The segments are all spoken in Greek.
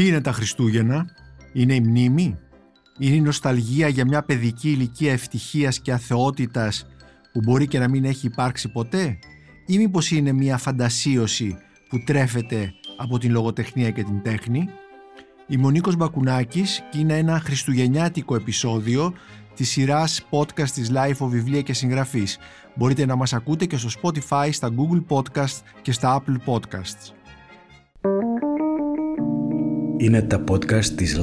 Τι είναι τα Χριστούγεννα, είναι η μνήμη, είναι η νοσταλγία για μια παιδική ηλικία ευτυχίας και αθεότητας που μπορεί και να μην έχει υπάρξει ποτέ; Ή μήπως είναι μια φαντασίωση που τρέφεται από την λογοτεχνία και την τέχνη; Η Μονίκος Μπακουνάκης και είναι ένα χριστουγεννιάτικο επεισόδιο της σειράς podcast της Life of Βιβλία και Συγγραφής. Μπορείτε να μας ακούτε και στο Spotify, στα Google Podcast και στα Apple Podcasts. Είναι τα podcast της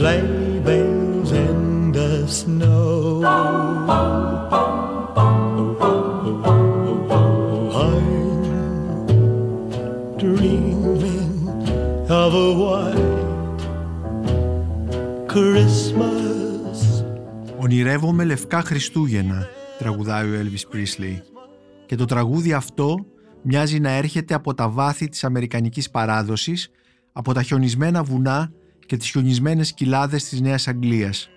Life «Ονειρεύομαι λευκά Χριστούγεννα», τραγουδάει ο Elvis Presley. Και το τραγούδι αυτό μοιάζει να έρχεται από τα βάθη της αμερικανικής παράδοσης, από τα χιονισμένα βουνά και τις χιονισμένες κοιλάδες της Νέας Αγγλίας.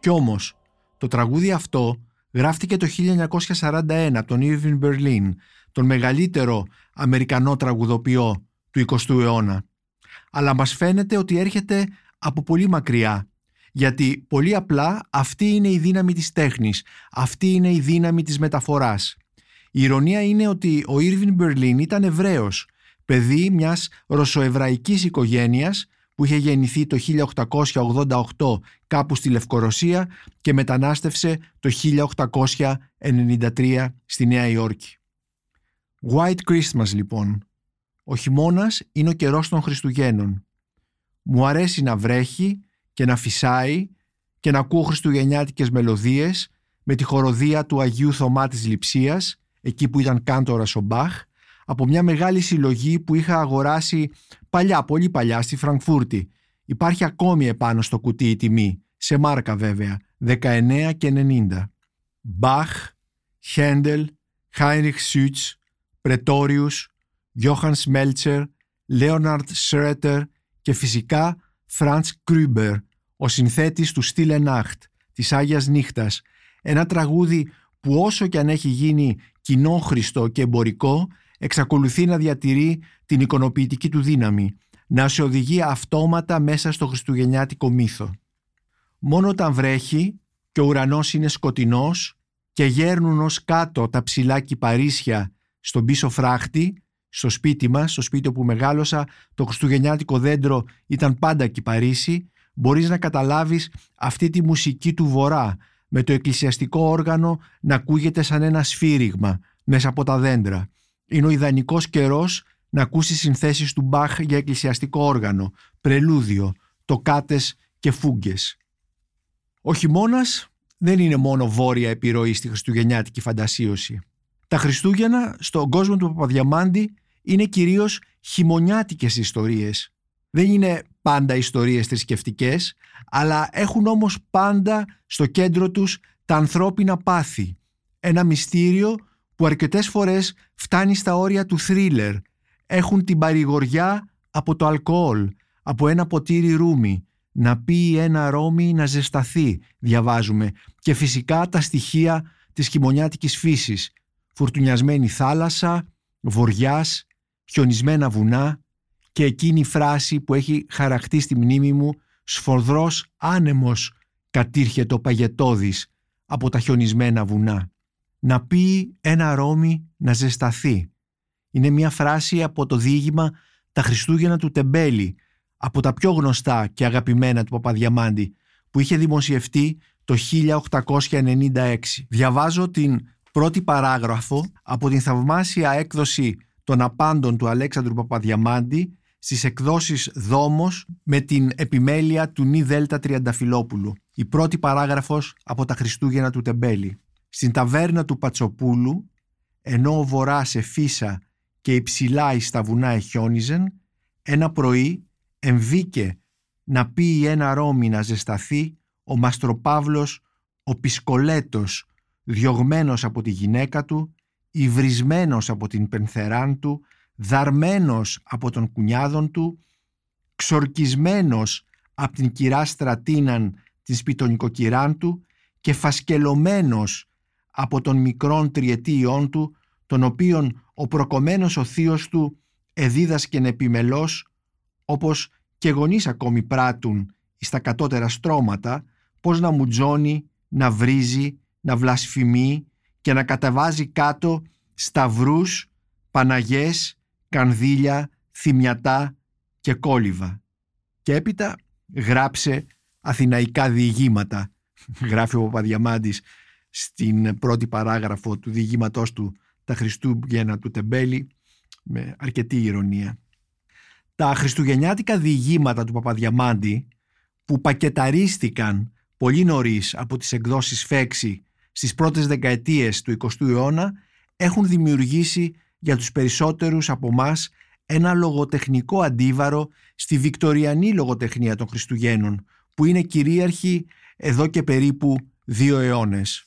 Κι όμως, το τραγούδι αυτό γράφτηκε το 1941 από τον Irving Berlin, τον μεγαλύτερο Αμερικανό τραγουδοποιό του 20ου αιώνα. Αλλά μας φαίνεται ότι έρχεται από πολύ μακριά γιατί πολύ απλά αυτή είναι η δύναμη της τέχνης, αυτή είναι η δύναμη της μεταφοράς. Η ηρωνία είναι ότι ο Ήρβιν Μπερλίν ήταν Εβραίος, παιδί μιας ρωσοεβραϊκής οικογένειας που είχε γεννηθεί το 1888 κάπου στη Λευκορωσία και μετανάστευσε το 1893 στη Νέα Υόρκη. White Christmas λοιπόν. Ο χειμώνας είναι ο καιρός των Χριστουγέννων. Μου αρέσει να βρέχει και να φυσάει και να ακούω χριστουγεννιάτικες μελωδίες με τη χοροδία του Αγίου Θωμά της Λειψίας, εκεί που ήταν κάντορας ο Μπαχ, από μια μεγάλη συλλογή που είχα αγοράσει παλιά, πολύ παλιά, στη Φραγκφούρτη. Υπάρχει ακόμη επάνω στο κουτί η τιμή, σε μάρκα βέβαια, 19 και 90. Μπαχ, Χέντελ, Χάινριχ Σουτς, Πρετόριους, Γιόχαν Σμέλτσερ, Λέοναρτ Σρέτερ και φυσικά Φραντς Γκρούμπερ, ο συνθέτης του Stille Nacht, της Άγιας Νύχτας, ένα τραγούδι που όσο και αν έχει γίνει κοινόχρηστο και εμπορικό, εξακολουθεί να διατηρεί την εικονοποιητική του δύναμη, να σε οδηγεί αυτόματα μέσα στο χριστουγεννιάτικο μύθο. Μόνο όταν βρέχει και ο ουρανός είναι σκοτεινός και γέρνουν ως κάτω τα ψηλά κυπαρίσια στον πίσω φράχτη, στο σπίτι μας, στο σπίτι όπου μεγάλωσα, το χριστουγεννιάτικο δέντρο ήταν πάντα κυπαρίσι, μπορείς να καταλάβεις αυτή τη μουσική του βορρά, με το εκκλησιαστικό όργανο να ακούγεται σαν ένα σφύριγμα μέσα από τα δέντρα. Είναι ο ιδανικός καιρός να ακούσεις συνθέσεις του Μπαχ για εκκλησιαστικό όργανο, πρελούδιο, τοκάτες και φούγκες. Ο χειμώνας δεν είναι μόνο βόρεια επιρροή στη χριστουγεννιάτικη φαντασίωση. Τα Χριστούγεννα στον κόσμο του Παπαδιαμάντη είναι κυρίως χειμωνιάτικες ιστορίες. Δεν είναι πάντα ιστορίες θρησκευτικές, αλλά έχουν όμως πάντα στο κέντρο τους τα ανθρώπινα πάθη. Ένα μυστήριο που αρκετές φορές φτάνει στα όρια του θρίλερ. Έχουν την παρηγοριά από το αλκοόλ, από ένα ποτήρι ρούμι. Να πει ένα ρόμι να ζεσταθεί, διαβάζουμε. Και φυσικά τα στοιχεία της χειμωνιάτικης φύσης. Φουρτουνιασμένη θάλασσα, βοριάς, χιονισμένα βουνά και εκείνη η φράση που έχει χαραχτεί στη μνήμη μου «Σφορδρός άνεμος κατήρχε το παγετόδης από τα χιονισμένα βουνά». Να πει ένα ρόμι να ζεσταθεί. Είναι μια φράση από το διήγημα «Τα Χριστούγεννα του Τεμπέλη» από τα πιο γνωστά και αγαπημένα του Παπαδιαμάντη που είχε δημοσιευτεί το 1896. Διαβάζω την πρώτη παράγραφο από την θαυμάσια έκδοση των απάντων του Αλέξανδρου Παπαδιαμάντη στις εκδόσεις Δόμος με την επιμέλεια του Νι Δέλτα Τριανταφυλόπουλου. Η πρώτη παράγραφος από τα Χριστούγεννα του Τεμπέλη. Στην ταβέρνα του Πατσοπούλου, ενώ ο βορράς σε φύσα και υψηλά εις τα βουνά εχιόνιζεν, ένα πρωί εμβήκε να πει ένα ρόμι να ζεσταθεί ο Μαστροπάβλος, ο Πισκολέτος, διωγμένος από τη γυναίκα του, υβρισμένος από την πενθεράν του, δαρμένος από τον κουνιάδον του, ξορκισμένος από την κυρά Στρατίναν την σπιτονικοκυράν του και φασκελωμένος από τον μικρόν τριετήιον του, τον οποίον ο προκομμένος ο θείος του εδίδασκεν επιμελώς, όπως και γονείς ακόμη πράττουν στα κατώτερα στρώματα, πώς να μουτζώνει, να βρίζει, να βλασφημεί και να καταβάζει κάτω σταυρούς, παναγιές, κανδύλια, θυμιατά και κόλυβα. Και έπειτα γράψε αθηναϊκά διηγήματα, γράφει ο Παπαδιαμάντης στην πρώτη παράγραφο του διηγήματός του «Τα Χριστούγεννα του Τεμπέλη» με αρκετή ηρωνία. Τα χριστουγεννιάτικα διηγήματα του Παπαδιαμάντη που πακεταρίστηκαν πολύ νωρίς από τις εκδόσεις Φέξη στις πρώτες δεκαετίες του 20ου αιώνα έχουν δημιουργήσει για τους περισσότερους από εμά ένα λογοτεχνικό αντίβαρο στη βικτοριανή λογοτεχνία των Χριστουγέννων που είναι κυρίαρχη εδώ και περίπου δύο αιώνες.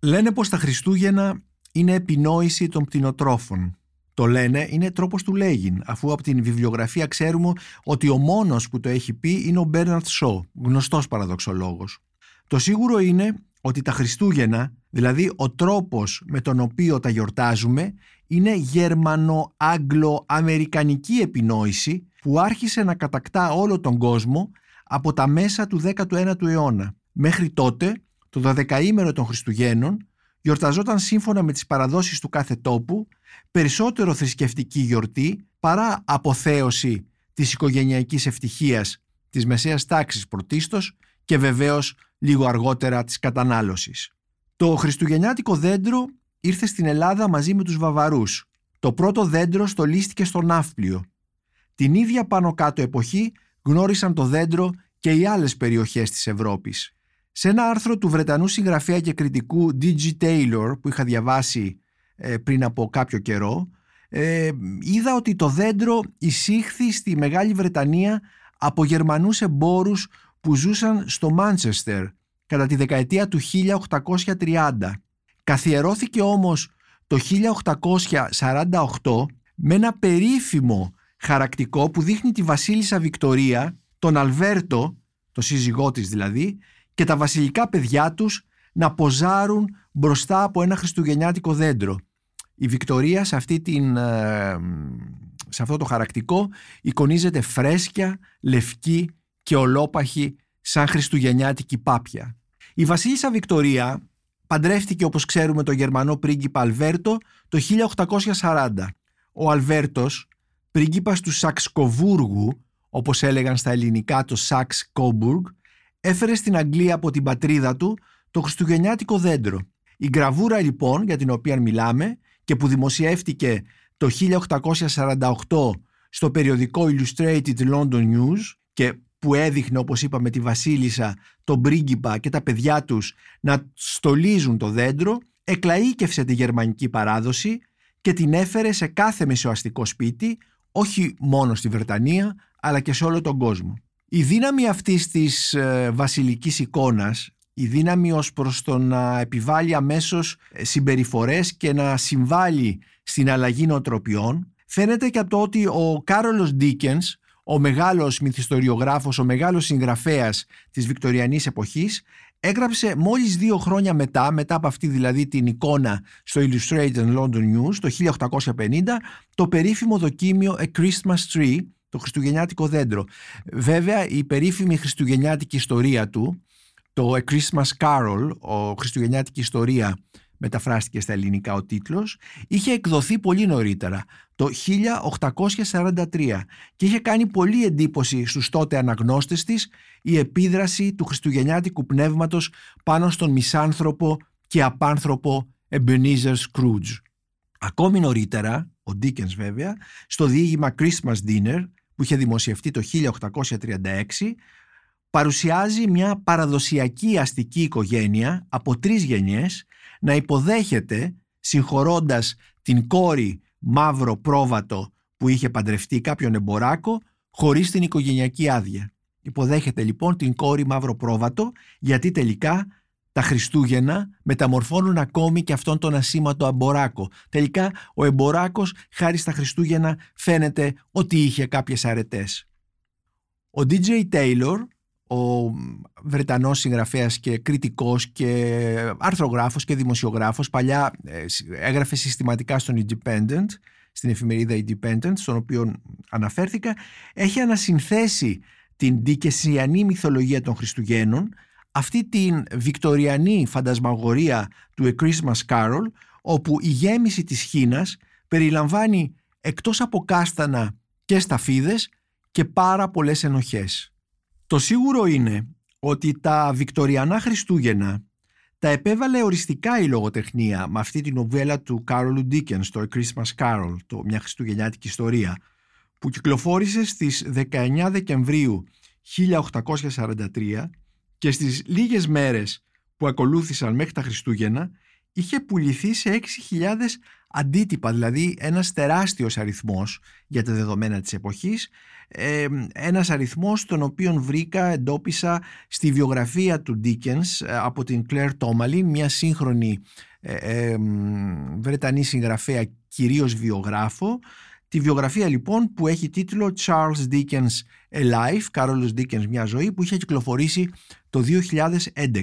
Λένε πως τα Χριστούγεννα είναι επινόηση των πτηνοτρόφων. Το λένε είναι τρόπος του λέγειν, αφού από την βιβλιογραφία ξέρουμε ότι ο μόνος που το έχει πει είναι ο Μπέρναρτ Σό, γνωστός παραδοξολόγος. Το σίγουρο είναι ότι τα Χριστούγεννα, δηλαδή ο τρόπος με τον οποίο τα γιορτάζουμε, είναι γερμανο-άγγλο-αμερικανική επινόηση που άρχισε να κατακτά όλο τον κόσμο από τα μέσα του 19ου αιώνα. Μέχρι τότε, το 12ήμερο των Χριστουγέννων γιορταζόταν σύμφωνα με τις παραδόσεις του κάθε τόπου περισσότερο θρησκευτική γιορτή παρά αποθέωση της οικογενειακής ευτυχίας της μεσαίας τάξης πρωτίστως και βεβαίως λίγο αργότερα της κατανάλωσης. Το χριστουγεννιάτικο δέντρο ήρθε στην Ελλάδα μαζί με τους Βαβαρούς. Το πρώτο δέντρο στολίστηκε στο Ναύπλιο. Την ίδια πάνω κάτω εποχή γνώρισαν το δέντρο και οι άλλες περιοχές της Ευρώπης. Σε ένα άρθρο του Βρετανού συγγραφέα και κριτικού D.G. Taylor που είχα διαβάσει ε, πριν από κάποιο καιρό ε, είδα ότι το δέντρο εισήχθη στη Μεγάλη Βρετανία από Γερμανούς εμπόρους που ζούσαν στο Μάντσεστερ κατά τη δεκαετία του 1830. Καθιερώθηκε όμως το 1848 με ένα περίφημο χαρακτικό που δείχνει τη βασίλισσα Βικτορία, τον Αλβέρτο, το σύζυγό της δηλαδή, και τα βασιλικά παιδιά τους να ποζάρουν μπροστά από ένα χριστουγεννιάτικο δέντρο. Η Βικτορία σε, αυτή την, ε, σε αυτό το χαρακτικό εικονίζεται φρέσκια, λευκή και ολόπαχη σαν χριστουγεννιάτικη πάπια. Η βασίλισσα Βικτορία παντρεύτηκε όπως ξέρουμε τον Γερμανό πρίγκιπα Αλβέρτο το 1840. Ο Αλβέρτος, πρίγκιπας του Σαξκοβούργου, όπως έλεγαν στα ελληνικά το Σαξ Κόμπουργκ, έφερε στην Αγγλία από την πατρίδα του το χριστουγεννιάτικο δέντρο. Η γραβούρα λοιπόν για την οποία μιλάμε και που δημοσιεύτηκε το 1848 στο περιοδικό Illustrated London News και που έδειχνε όπως είπαμε τη βασίλισσα, τον πρίγκιπα και τα παιδιά τους να στολίζουν το δέντρο εκλαΐκευσε τη γερμανική παράδοση και την έφερε σε κάθε μεσοαστικό σπίτι όχι μόνο στη Βρετανία αλλά και σε όλο τον κόσμο. Η δύναμη αυτής της ε, βασιλικής εικόνας, η δύναμη ως προς το να επιβάλλει αμέσως ε, συμπεριφορές και να συμβάλλει στην αλλαγή νοοτροπιών, φαίνεται και από το ότι ο Κάρολος Ντίκενς, ο μεγάλος μυθιστοριογράφος, ο μεγάλος συγγραφέας της βικτοριανής εποχής, έγραψε μόλις δύο χρόνια μετά, μετά από αυτή δηλαδή την εικόνα στο Illustrated London News, το 1850, το περίφημο δοκίμιο A Christmas Tree, το χριστουγεννιάτικο δέντρο. Βέβαια η περίφημη χριστουγεννιάτικη ιστορία του, το A Christmas Carol, ο χριστουγεννιάτικη ιστορία μεταφράστηκε στα ελληνικά ο τίτλος, είχε εκδοθεί πολύ νωρίτερα, το 1843 και είχε κάνει πολύ εντύπωση στους τότε αναγνώστες της η επίδραση του χριστουγεννιάτικου πνεύματος πάνω στον μισάνθρωπο και απάνθρωπο Ebenezer Scrooge. Ακόμη νωρίτερα, ο Dickens βέβαια, στο διήγημα Christmas Dinner που είχε δημοσιευτεί το 1836 παρουσιάζει μια παραδοσιακή αστική οικογένεια από τρεις γενιές να υποδέχεται συγχωρώντας την κόρη μαύρο πρόβατο που είχε παντρευτεί κάποιον εμποράκο χωρίς την οικογενειακή άδεια. Υποδέχεται λοιπόν την κόρη μαύρο πρόβατο γιατί τελικά τα Χριστούγεννα μεταμορφώνουν ακόμη και αυτόν τον ασήμαντο εμποράκο. Τελικά ο εμποράκος χάρη στα Χριστούγεννα φαίνεται ότι είχε κάποιες αρετές. Ο DJ Taylor, ο Βρετανός συγγραφέας και κριτικός και αρθρογράφος και δημοσιογράφος, παλιά ε, έγραφε συστηματικά στον Independent, στην εφημερίδα Independent, στον οποίο αναφέρθηκα, έχει ανασυνθέσει την δικαισιανή μυθολογία των Χριστουγέννων αυτή την βικτοριανή φαντασμαγορία του A Christmas Carol όπου η γέμιση της Χίνας περιλαμβάνει εκτός από κάστανα και σταφίδες και πάρα πολλές ενοχές. Το σίγουρο είναι ότι τα βικτοριανά Χριστούγεννα τα επέβαλε οριστικά η λογοτεχνία με αυτή την νοβέλα του Κάρολου Ντίκενς, το A Christmas Carol, το μια χριστουγεννιάτικη ιστορία, που κυκλοφόρησε στις 19 Δεκεμβρίου 1843 και στις λίγες μέρες που ακολούθησαν μέχρι τα Χριστούγεννα είχε πουληθεί σε 6.000 αντίτυπα, δηλαδή ένας τεράστιος αριθμός για τα δεδομένα της εποχής, ε, ένας αριθμός τον οποίο βρήκα, εντόπισα στη βιογραφία του Dickens ε, από την Claire Tomalin, μια σύγχρονη ε, ε, Βρετανή συγγραφέα, κυρίως βιογράφο, Τη βιογραφία λοιπόν που έχει τίτλο Charles Dickens A Life, Κάρολος Dickens μια ζωή που είχε κυκλοφορήσει το 2011.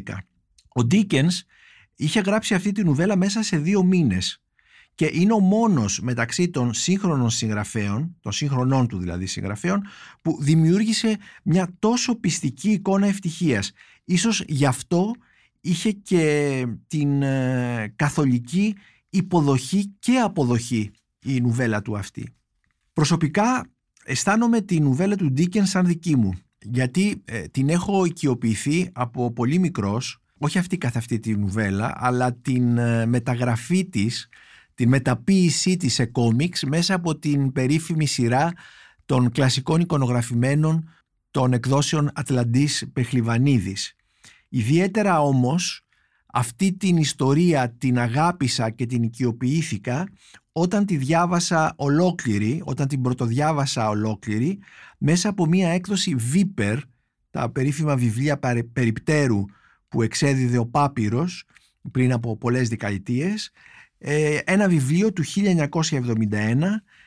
Ο Dickens είχε γράψει αυτή τη νουβέλα μέσα σε δύο μήνες και είναι ο μόνος μεταξύ των σύγχρονων συγγραφέων, των σύγχρονών του δηλαδή συγγραφέων, που δημιούργησε μια τόσο πιστική εικόνα ευτυχίας. Ίσως γι' αυτό είχε και την ε, καθολική υποδοχή και αποδοχή η νουβέλα του αυτή. Προσωπικά αισθάνομαι τη νουβέλα του Ντίκεν σαν δική μου γιατί ε, την έχω οικειοποιηθεί από πολύ μικρός όχι αυτή καθ' αυτή τη νουβέλα αλλά την ε, μεταγραφή της την μεταποίησή της σε κόμιξ μέσα από την περίφημη σειρά των κλασικών εικονογραφημένων των εκδόσεων Ατλαντής Πεχλιβανίδης. Ιδιαίτερα όμως αυτή την ιστορία την αγάπησα και την οικειοποιήθηκα όταν τη διάβασα ολόκληρη, όταν την πρωτοδιάβασα ολόκληρη, μέσα από μία έκδοση Viper, τα περίφημα βιβλία περιπτέρου που εξέδιδε ο Πάπυρος πριν από πολλές δεκαετίες, ε, ένα βιβλίο του 1971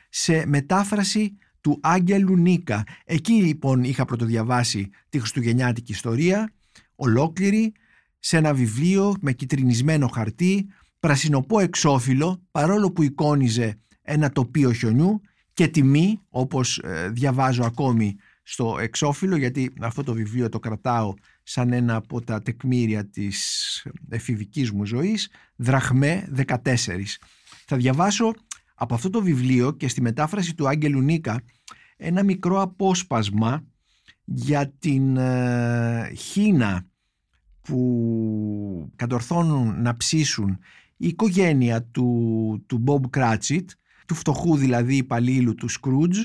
σε μετάφραση του Άγγελου Νίκα. Εκεί λοιπόν είχα πρωτοδιαβάσει τη Χριστουγεννιάτικη ιστορία, ολόκληρη, σε ένα βιβλίο με κυτρινισμένο χαρτί, πρασινοπό εξώφυλλο παρόλο που εικόνιζε ένα τοπίο χιονιού και τιμή όπως ε, διαβάζω ακόμη στο εξώφυλλο γιατί αυτό το βιβλίο το κρατάω σαν ένα από τα τεκμήρια της εφηβικής μου ζωής δραχμέ 14. Θα διαβάσω από αυτό το βιβλίο και στη μετάφραση του Άγγελου Νίκα ένα μικρό απόσπασμα για την ε, Χίνα που κατορθώνουν να ψήσουν η οικογένεια του, του Bob Cratchit, του φτωχού δηλαδή υπαλλήλου του Scrooge,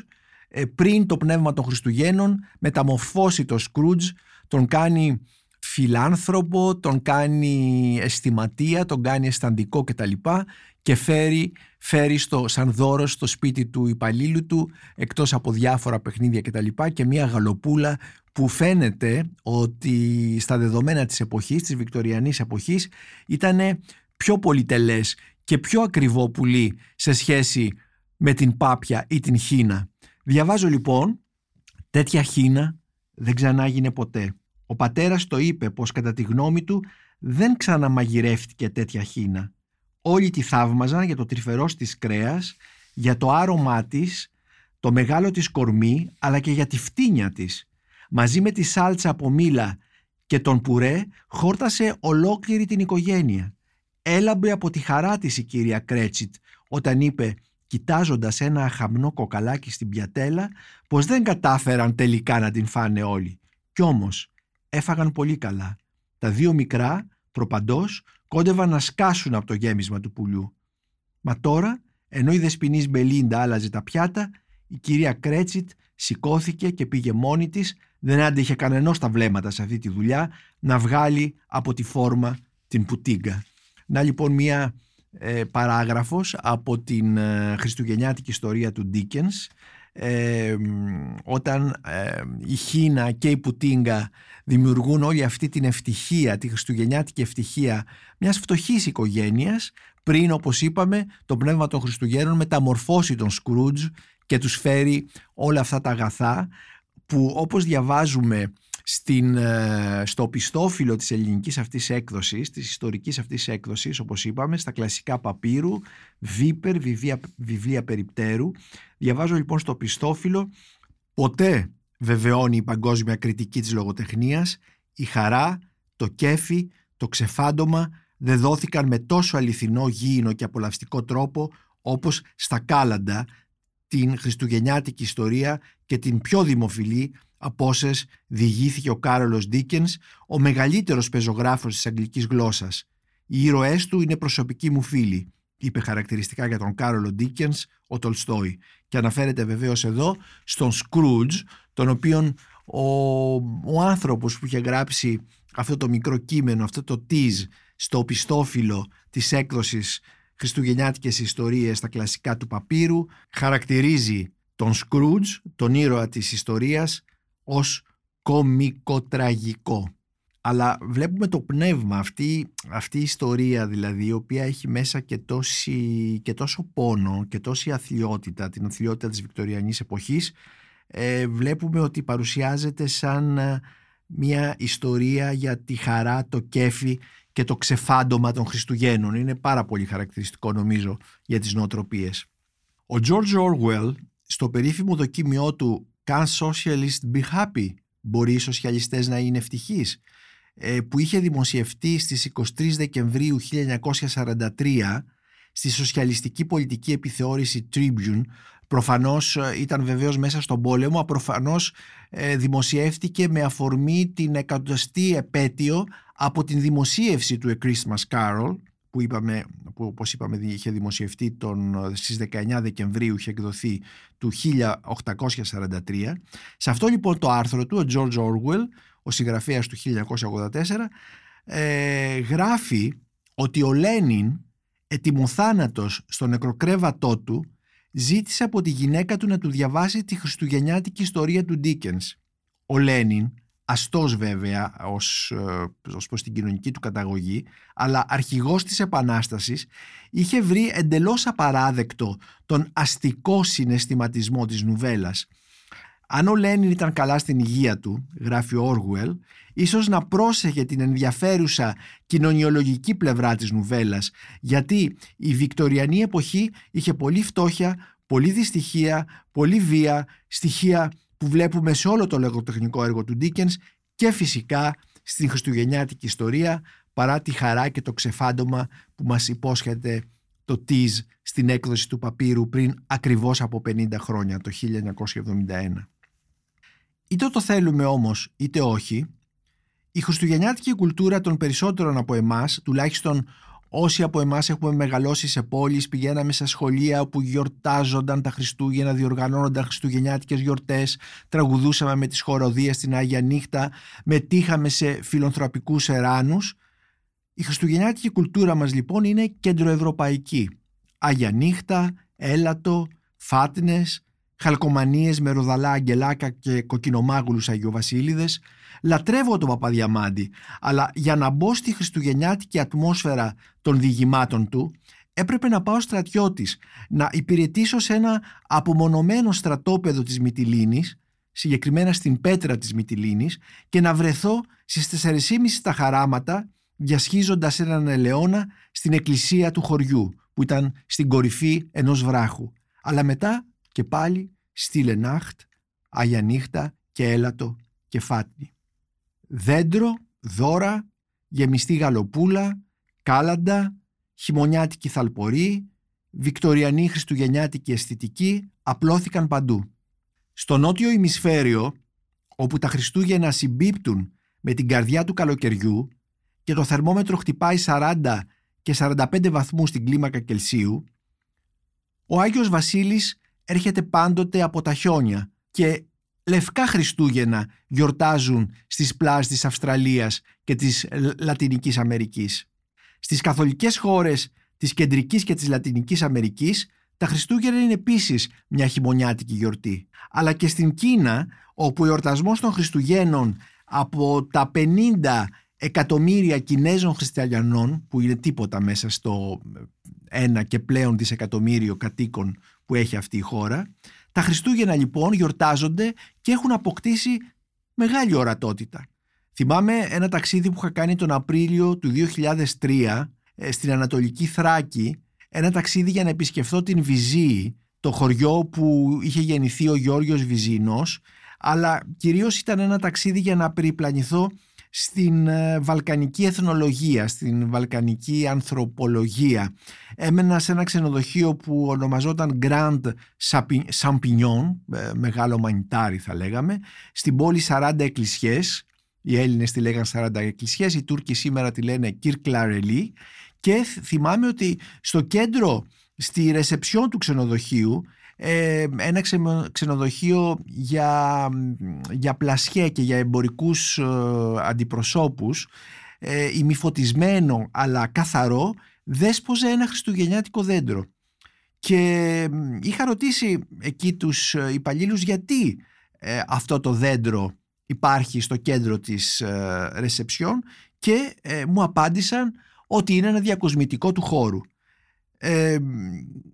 ε, πριν το πνεύμα των Χριστουγέννων μεταμορφώσει το Scrooge, τον κάνει φιλάνθρωπο, τον κάνει αισθηματία, τον κάνει αισθαντικό κτλ. Και φέρει, φέρει στο, σαν δώρο στο σπίτι του υπαλλήλου του, εκτός από διάφορα παιχνίδια κτλ. Και, και μια γαλοπούλα που φαίνεται ότι στα δεδομένα της εποχής, της βικτοριανής εποχής, ήταν πιο πολυτελές και πιο ακριβό πουλί σε σχέση με την πάπια ή την χίνα. Διαβάζω λοιπόν, τέτοια χίνα δεν ξανάγινε ποτέ. Ο πατέρας το είπε πως κατά τη γνώμη του δεν ξαναμαγειρεύτηκε τέτοια χίνα. Όλοι τη θαύμαζαν για το τρυφερός της κρέας, για το άρωμά της, το μεγάλο της κορμί, αλλά και για τη φτύνια της. Μαζί με τη σάλτσα από μήλα και τον πουρέ χόρτασε ολόκληρη την οικογένεια. Έλαμπε από τη χαρά της η κυρία Κρέτσιτ όταν είπε κοιτάζοντας ένα αχαμνό κοκαλάκι στην πιατέλα πως δεν κατάφεραν τελικά να την φάνε όλοι. Κι όμως έφαγαν πολύ καλά. Τα δύο μικρά, προπαντός, κόντευαν να σκάσουν από το γέμισμα του πουλιού. Μα τώρα, ενώ η δεσποινίς Μπελίντα άλλαζε τα πιάτα, η κυρία Κρέτσιτ σηκώθηκε και πήγε μόνη της, δεν άντεχε κανενός τα βλέμματα σε αυτή τη δουλειά, να βγάλει από τη φόρμα την πουτίγκα. Να λοιπόν μία ε, παράγραφος από την ε, χριστουγεννιάτικη ιστορία του Ντίκενς ε, όταν ε, η Χίνα και η Πουτίγκα δημιουργούν όλη αυτή την ευτυχία, τη χριστουγεννιάτικη ευτυχία μιας φτωχής οικογένειας πριν όπως είπαμε το πνεύμα των Χριστουγέννων μεταμορφώσει τον Σκρούτζ και τους φέρει όλα αυτά τα αγαθά που όπως διαβάζουμε στην, ε, στο πιστόφυλλο της ελληνικής αυτής έκδοσης, της ιστορικής αυτής έκδοσης, όπως είπαμε, στα κλασικά παπύρου, βίπερ, βιβλία, βιβλία περιπτέρου. Διαβάζω λοιπόν στο πιστόφυλλο, ποτέ βεβαιώνει η παγκόσμια κριτική της λογοτεχνίας, η χαρά, το κέφι, το ξεφάντωμα δεν δόθηκαν με τόσο αληθινό, γήινο και απολαυστικό τρόπο όπως στα κάλαντα, την χριστουγεννιάτικη ιστορία και την πιο δημοφιλή από όσες διηγήθηκε ο Κάρολος Ντίκενς, ο μεγαλύτερος πεζογράφος της αγγλικής γλώσσας. Οι ήρωές του είναι προσωπικοί μου φίλοι, είπε χαρακτηριστικά για τον Κάρολο Ντίκενς ο Τολστόι. Και αναφέρεται βεβαίως εδώ στον Σκρούτζ, τον οποίον ο, ο άνθρωπος που είχε γράψει αυτό το μικρό κείμενο, αυτό το tease στο πιστόφυλλο της έκδοσης Χριστουγεννιάτικες ιστορίες στα κλασικά του παπύρου, χαρακτηρίζει τον Σκρούτζ, τον ήρωα της ιστορίας, ως κομικοτραγικό. Αλλά βλέπουμε το πνεύμα, αυτή, αυτή η ιστορία δηλαδή, η οποία έχει μέσα και, τόση, και τόσο πόνο και τόση αθλειότητα, την αθλειότητα της βικτοριανής εποχής, ε, βλέπουμε ότι παρουσιάζεται σαν ε, μια ιστορία για τη χαρά, το κέφι και το ξεφάντωμα των Χριστουγέννων. Είναι πάρα πολύ χαρακτηριστικό νομίζω για τις νοοτροπίες. Ο George Orwell στο περίφημο δοκίμιό του Can socialists be happy? Μπορεί οι σοσιαλιστές να είναι ευτυχείς; Ε, που είχε δημοσιευτεί στις 23 Δεκεμβρίου 1943 στη σοσιαλιστική πολιτική επιθεώρηση Tribune προφανώς ε, ήταν βεβαίως μέσα στον πόλεμο προφανώς ε, δημοσιεύτηκε με αφορμή την εκατοστή επέτειο από την δημοσίευση του A Christmas Carol που, είπαμε, που όπως είπαμε είχε δημοσιευτεί τον, στις 19 Δεκεμβρίου είχε εκδοθεί του 1843 σε αυτό λοιπόν το άρθρο του ο George Orwell ο συγγραφέας του 1984 ε, γράφει ότι ο Λένιν ετοιμοθάνατος στο νεκροκρέβατό του ζήτησε από τη γυναίκα του να του διαβάσει τη χριστουγεννιάτικη ιστορία του Ντίκενς. Ο Λένιν αστός βέβαια ως, ε, ως προς την κοινωνική του καταγωγή, αλλά αρχηγός της Επανάστασης, είχε βρει εντελώς απαράδεκτο τον αστικό συναισθηματισμό της νουβέλας. Αν ο Λένιν ήταν καλά στην υγεία του, γράφει ο Όργουελ, ίσως να πρόσεχε την ενδιαφέρουσα κοινωνιολογική πλευρά της νουβέλας, γιατί η βικτοριανή εποχή είχε πολύ φτώχεια, πολύ δυστυχία, πολύ βία, στοιχεία που βλέπουμε σε όλο το λογοτεχνικό έργο του Ντίκενς και φυσικά στην χριστουγεννιάτικη ιστορία παρά τη χαρά και το ξεφάντωμα που μας υπόσχεται το Τίζ στην έκδοση του παπύρου πριν ακριβώς από 50 χρόνια, το 1971. Είτε το θέλουμε όμως είτε όχι, η χριστουγεννιάτικη κουλτούρα των περισσότερων από εμάς, τουλάχιστον Όσοι από εμάς έχουμε μεγαλώσει σε πόλεις, πηγαίναμε σε σχολεία όπου γιορτάζονταν τα Χριστούγεννα, διοργανώνονταν χριστουγεννιάτικες γιορτές, τραγουδούσαμε με τις χοροδίες στην Άγια Νύχτα, μετήχαμε σε φιλονθρωπικούς εράνους. Η χριστουγεννιάτικη κουλτούρα μας λοιπόν είναι κεντροευρωπαϊκή. Άγια Νύχτα, έλατο, φάτνες, χαλκομανίες με ροδαλά αγγελάκα και κοκκινομάγουλους Αγιοβασίλειδες, Λατρεύω τον Παπαδιαμάντη, αλλά για να μπω στη χριστουγεννιάτικη ατμόσφαιρα των διηγημάτων του, έπρεπε να πάω στρατιώτης, να υπηρετήσω σε ένα απομονωμένο στρατόπεδο της Μυτιλίνης, συγκεκριμένα στην πέτρα της Μυτιλίνης, και να βρεθώ στις 4.30 τα χαράματα, διασχίζοντας έναν ελαιόνα στην εκκλησία του χωριού, που ήταν στην κορυφή ενός βράχου. Αλλά μετά και πάλι στη Λενάχτ, Αγια Νύχτα και Έλατο και Φάτνη δέντρο, δώρα, γεμιστή γαλοπούλα, κάλαντα, χειμωνιάτικη θαλπορή, βικτοριανή χριστουγεννιάτικη αισθητική απλώθηκαν παντού. Στο νότιο ημισφαίριο, όπου τα Χριστούγεννα συμπίπτουν με την καρδιά του καλοκαιριού και το θερμόμετρο χτυπάει 40 και 45 βαθμούς στην κλίμακα Κελσίου, ο Άγιος Βασίλης έρχεται πάντοτε από τα χιόνια και λευκά Χριστούγεννα γιορτάζουν στις πλάζ της Αυστραλίας και της Λατινικής Αμερικής. Στις καθολικές χώρες της Κεντρικής και της Λατινικής Αμερικής τα Χριστούγεννα είναι επίσης μια χειμωνιάτικη γιορτή. Αλλά και στην Κίνα, όπου ο εορτασμός των Χριστουγέννων από τα 50 εκατομμύρια Κινέζων χριστιανών, που είναι τίποτα μέσα στο ένα και πλέον δισεκατομμύριο κατοίκων που έχει αυτή η χώρα, τα Χριστούγεννα λοιπόν γιορτάζονται και έχουν αποκτήσει μεγάλη ορατότητα. Θυμάμαι ένα ταξίδι που είχα κάνει τον Απρίλιο του 2003 ε, στην Ανατολική Θράκη, ένα ταξίδι για να επισκεφθώ την Βυζή, το χωριό που είχε γεννηθεί ο Γιώργος Βυζίνος, αλλά κυρίως ήταν ένα ταξίδι για να περιπλανηθώ στην ε, βαλκανική εθνολογία, στην βαλκανική ανθρωπολογία. Έμενα σε ένα ξενοδοχείο που ονομαζόταν Grand Champignon, ε, μεγάλο μανιτάρι θα λέγαμε, στην πόλη 40 εκκλησιές, οι Έλληνες τη λέγαν 40 εκκλησιές, οι Τούρκοι σήμερα τη λένε Κυρκλαρελή και θυμάμαι ότι στο κέντρο, στη ρεσεψιόν του ξενοδοχείου ε, ένα ξενοδοχείο για, για πλασιέ και για εμπορικούς ε, αντιπροσώπους ε, ημιφωτισμένο αλλά καθαρό δέσποζε ένα χριστουγεννιάτικο δέντρο και είχα ρωτήσει εκεί τους ε, υπαλλήλους γιατί ε, αυτό το δέντρο υπάρχει στο κέντρο της ρεσεψιόν και μου απάντησαν ότι είναι ένα διακοσμητικό του χώρου. Ε,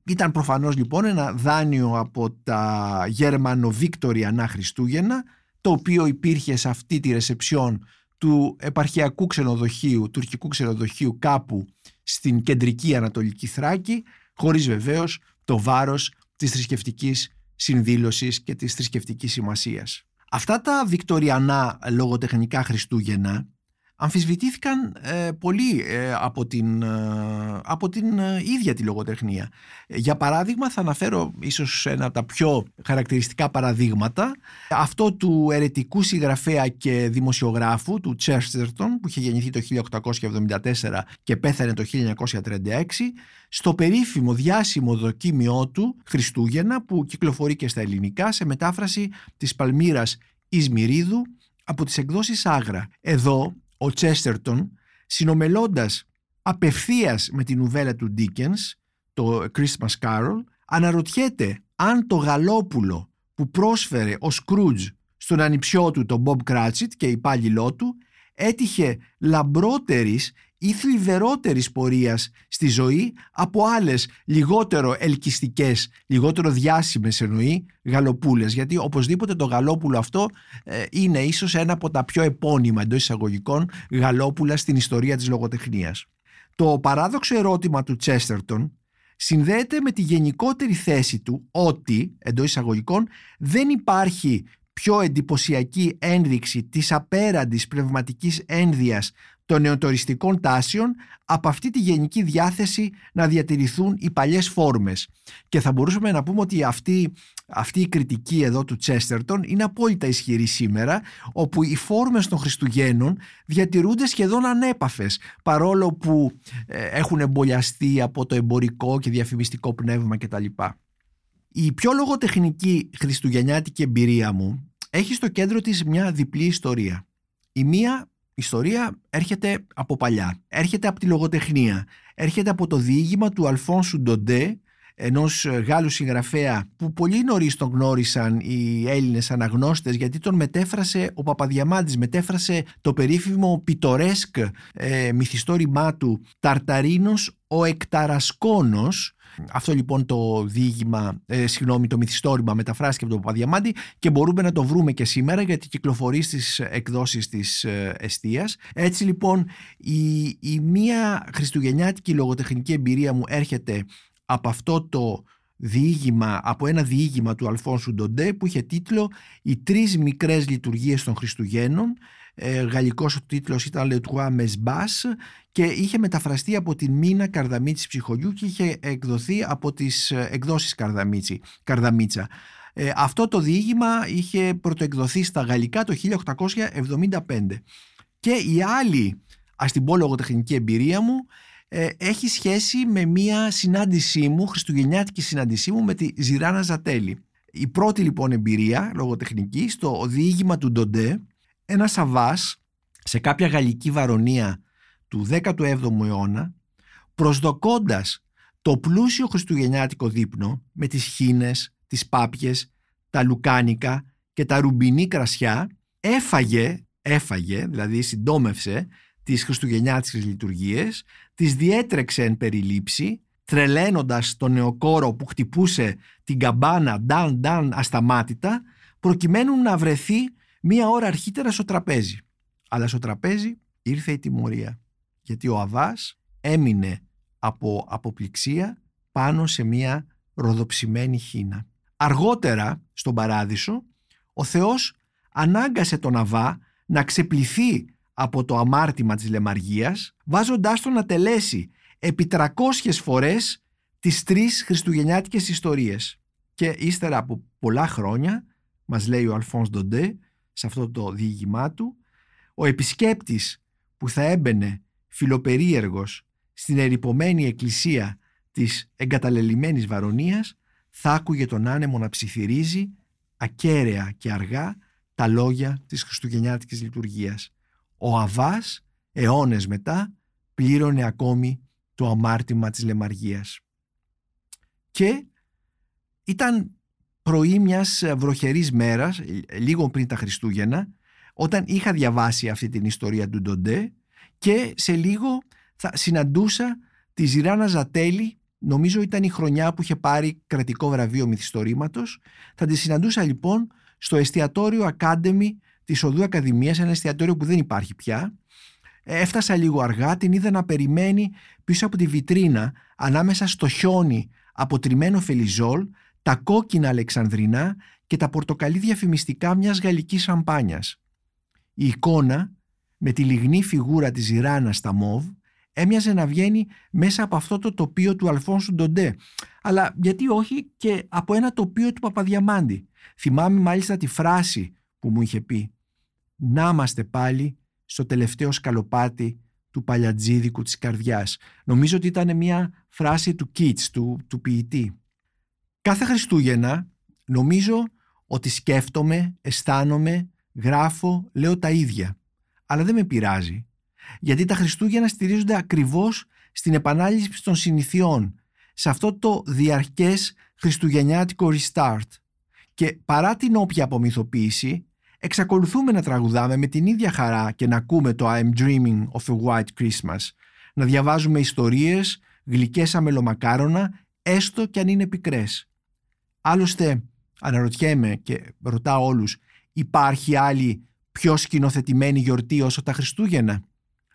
ήταν προφανώς λοιπόν ένα δάνειο από τα Γερμανοβίκτοριανά Χριστούγεννα το οποίο υπήρχε σε αυτή τη ρεσεψιόν του επαρχιακού ξενοδοχείου, τουρκικού ξενοδοχείου κάπου στην κεντρική Ανατολική Θράκη χωρίς βεβαίως το βάρος της θρησκευτικής συνδήλωσης και της θρησκευτικής σημασίας. Αυτά τα βικτοριανά λογοτεχνικά Χριστούγεννα αμφισβητήθηκαν ε, πολύ ε, από την, ε, από την ίδια τη λογοτεχνία. Για παράδειγμα θα αναφέρω ίσως ένα από τα πιο χαρακτηριστικά παραδείγματα αυτό του ερετικού συγγραφέα και δημοσιογράφου του Τσέρστερτον που είχε γεννηθεί το 1874 και πέθανε το 1936 στο περίφημο διάσημο δοκίμιό του Χριστούγεννα που κυκλοφορεί και στα ελληνικά σε μετάφραση της Παλμύρας Ισμυρίδου από τις εκδόσεις Άγρα. Εδώ ο Τσέστερτον συνομελώντας απευθείας με την νουβέλα του Dickens, το Christmas Carol, αναρωτιέται αν το γαλόπουλο που πρόσφερε ο Σκρούτζ στον ανιψιό του τον Bob Cratchit και υπάλληλό του έτυχε λαμπρότερης ή θλιβερότερης πορείας στη ζωή από άλλες λιγότερο ελκυστικές, λιγότερο διάσημες εννοεί γαλοπούλες γιατί οπωσδήποτε το γαλόπουλο αυτό ε, είναι ίσως ένα από τα πιο επώνυμα εντός εισαγωγικών γαλόπουλα στην ιστορία της λογοτεχνίας. Το παράδοξο ερώτημα του Τσέστερτον συνδέεται με τη γενικότερη θέση του ότι, εντός εισαγωγικών, δεν υπάρχει πιο εντυπωσιακή ένδειξη της απέραντης πνευματικής ένδυας των νεοτοριστικών τάσεων από αυτή τη γενική διάθεση να διατηρηθούν οι παλιές φόρμες. Και θα μπορούσαμε να πούμε ότι αυτή, αυτή η κριτική εδώ του Τσέστερτον είναι απόλυτα ισχυρή σήμερα, όπου οι φόρμες των Χριστουγέννων διατηρούνται σχεδόν ανέπαφες, παρόλο που ε, έχουν εμπολιαστεί από το εμπορικό και διαφημιστικό πνεύμα κτλ. Η πιο λογοτεχνική χριστουγεννιάτικη εμπειρία μου έχει στο κέντρο της μια διπλή ιστορία. Η μία ιστορία έρχεται από παλιά, έρχεται από τη λογοτεχνία, έρχεται από το διήγημα του Αλφόνσου Ντοντέ, ενός Γάλλου συγγραφέα που πολύ νωρίς τον γνώρισαν οι Έλληνες αναγνώστες γιατί τον μετέφρασε ο Παπαδιαμάντης, μετέφρασε το περίφημο πιτορέσκ ε, μυθιστόρημά του «Ταρταρίνος ο Εκταρασκόνος» Αυτό λοιπόν το διήγημα, ε, συγγνώμη, το μυθιστόρημα μεταφράστηκε από τον Παπαδιαμάντη και μπορούμε να το βρούμε και σήμερα γιατί κυκλοφορεί στις εκδόσεις της ε, Εστίας. Έτσι λοιπόν η, η μία χριστουγεννιάτικη λογοτεχνική εμπειρία μου έρχεται από αυτό το διήγημα, από ένα διήγημα του Αλφόνσου Ντοντέ που είχε τίτλο «Οι τρεις μικρές λειτουργίες των Χριστουγέννων» ε, γαλλικός ο τίτλος ήταν «Le Trois Mesbas» και είχε μεταφραστεί από την Μίνα Καρδαμίτσι Ψυχολιού και είχε εκδοθεί από τις ε, εκδόσεις Καρδαμίτσι, Καρδαμίτσα. Ε, αυτό το διήγημα είχε πρωτοεκδοθεί στα γαλλικά το 1875. Και η άλλη, ας την πω λογοτεχνική εμπειρία μου, ε, έχει σχέση με μία συνάντησή μου, χριστουγεννιάτικη συνάντησή μου με τη Ζηράνα Ζατέλη. η πρώτη λοιπόν εμπειρία λογοτεχνική στο διήγημα του Ντοντέ, ένας σαβάς σε κάποια γαλλική βαρονία του 17ου αιώνα, προσδοκώντας το πλούσιο χριστουγεννιάτικο δείπνο με τις χίνες, τις πάπιες, τα λουκάνικα και τα ρουμπινή κρασιά, έφαγε, έφαγε, δηλαδή συντόμευσε τις χριστουγεννιάτικες λειτουργίες, τις διέτρεξε εν περιλήψη, τρελαίνοντας τον νεοκόρο που χτυπούσε την καμπάνα νταν νταν ασταμάτητα, προκειμένου να βρεθεί μία ώρα αρχίτερα στο τραπέζι. Αλλά στο τραπέζι ήρθε η τιμωρία, γιατί ο Αβάς έμεινε από αποπληξία πάνω σε μία ροδοψημένη χίνα. Αργότερα, στον Παράδεισο, ο Θεός ανάγκασε τον Αβά να ξεπληθεί από το αμάρτημα της λεμαργίας, βάζοντάς τον να τελέσει επί 300 φορές τις τρεις χριστουγεννιάτικες ιστορίες. Και ύστερα από πολλά χρόνια, μας λέει ο Αλφόνς Ντοντέ, σε αυτό το διήγημά του, ο επισκέπτης που θα έμπαινε φιλοπερίεργος στην ερυπωμένη εκκλησία της εγκαταλελειμμένης Βαρονίας θα άκουγε τον άνεμο να ψιθυρίζει ακέραια και αργά τα λόγια της Χριστουγεννιάτικης λειτουργίας. Ο Αβάς, αιώνες μετά, πλήρωνε ακόμη το αμάρτημα της λεμαργίας. Και ήταν πρωί μιας βροχερής μέρας, λίγο πριν τα Χριστούγεννα, όταν είχα διαβάσει αυτή την ιστορία του Ντοντέ και σε λίγο θα συναντούσα τη Ζηράνα Ζατέλη, νομίζω ήταν η χρονιά που είχε πάρει κρατικό βραβείο μυθιστορήματος. Θα τη συναντούσα λοιπόν στο εστιατόριο Academy της Οδού Ακαδημίας, ένα εστιατόριο που δεν υπάρχει πια. Έφτασα λίγο αργά, την είδα να περιμένει πίσω από τη βιτρίνα, ανάμεσα στο χιόνι αποτριμμένο φελιζόλ, τα κόκκινα αλεξανδρινά και τα πορτοκαλί διαφημιστικά μιας γαλλικής σαμπάνιας. Η εικόνα με τη λιγνή φιγούρα της Ιράνας στα μόβ έμοιαζε να βγαίνει μέσα από αυτό το τοπίο του Αλφόνσου Ντοντέ. Αλλά γιατί όχι και από ένα τοπίο του Παπαδιαμάντη. Θυμάμαι μάλιστα τη φράση που μου είχε πει «Να είμαστε πάλι στο τελευταίο σκαλοπάτι του παλιατζίδικου της καρδιάς». Νομίζω ότι ήταν μια φράση του Κίτς, του, του ποιητή. Κάθε Χριστούγεννα νομίζω ότι σκέφτομαι, αισθάνομαι, γράφω, λέω τα ίδια. Αλλά δεν με πειράζει γιατί τα Χριστούγεννα στηρίζονται ακριβώς στην επανάληψη των συνηθιών, σε αυτό το διαρκές χριστουγεννιάτικο restart. Και παρά την όποια απομυθοποίηση, εξακολουθούμε να τραγουδάμε με την ίδια χαρά και να ακούμε το I'm dreaming of a white Christmas, να διαβάζουμε ιστορίες, γλυκές αμελομακάρονα, έστω και αν είναι πικρές. Άλλωστε, αναρωτιέμαι και ρωτάω όλους, υπάρχει άλλη πιο σκηνοθετημένη γιορτή όσο τα Χριστούγεννα;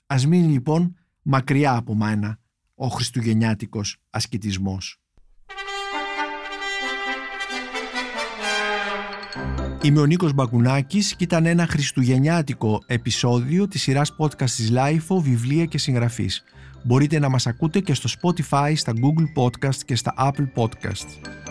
Ας μείνει λοιπόν μακριά από μένα ο χριστουγεννιάτικος ασκητισμός. Είμαι ο Νίκος Μπακουνάκης και ήταν ένα χριστουγεννιάτικο επεισόδιο της σειράς podcast της LIFO, βιβλία και συγγραφής. Μπορείτε να μας ακούτε και στο Spotify, στα Google Podcast και στα Apple Podcast.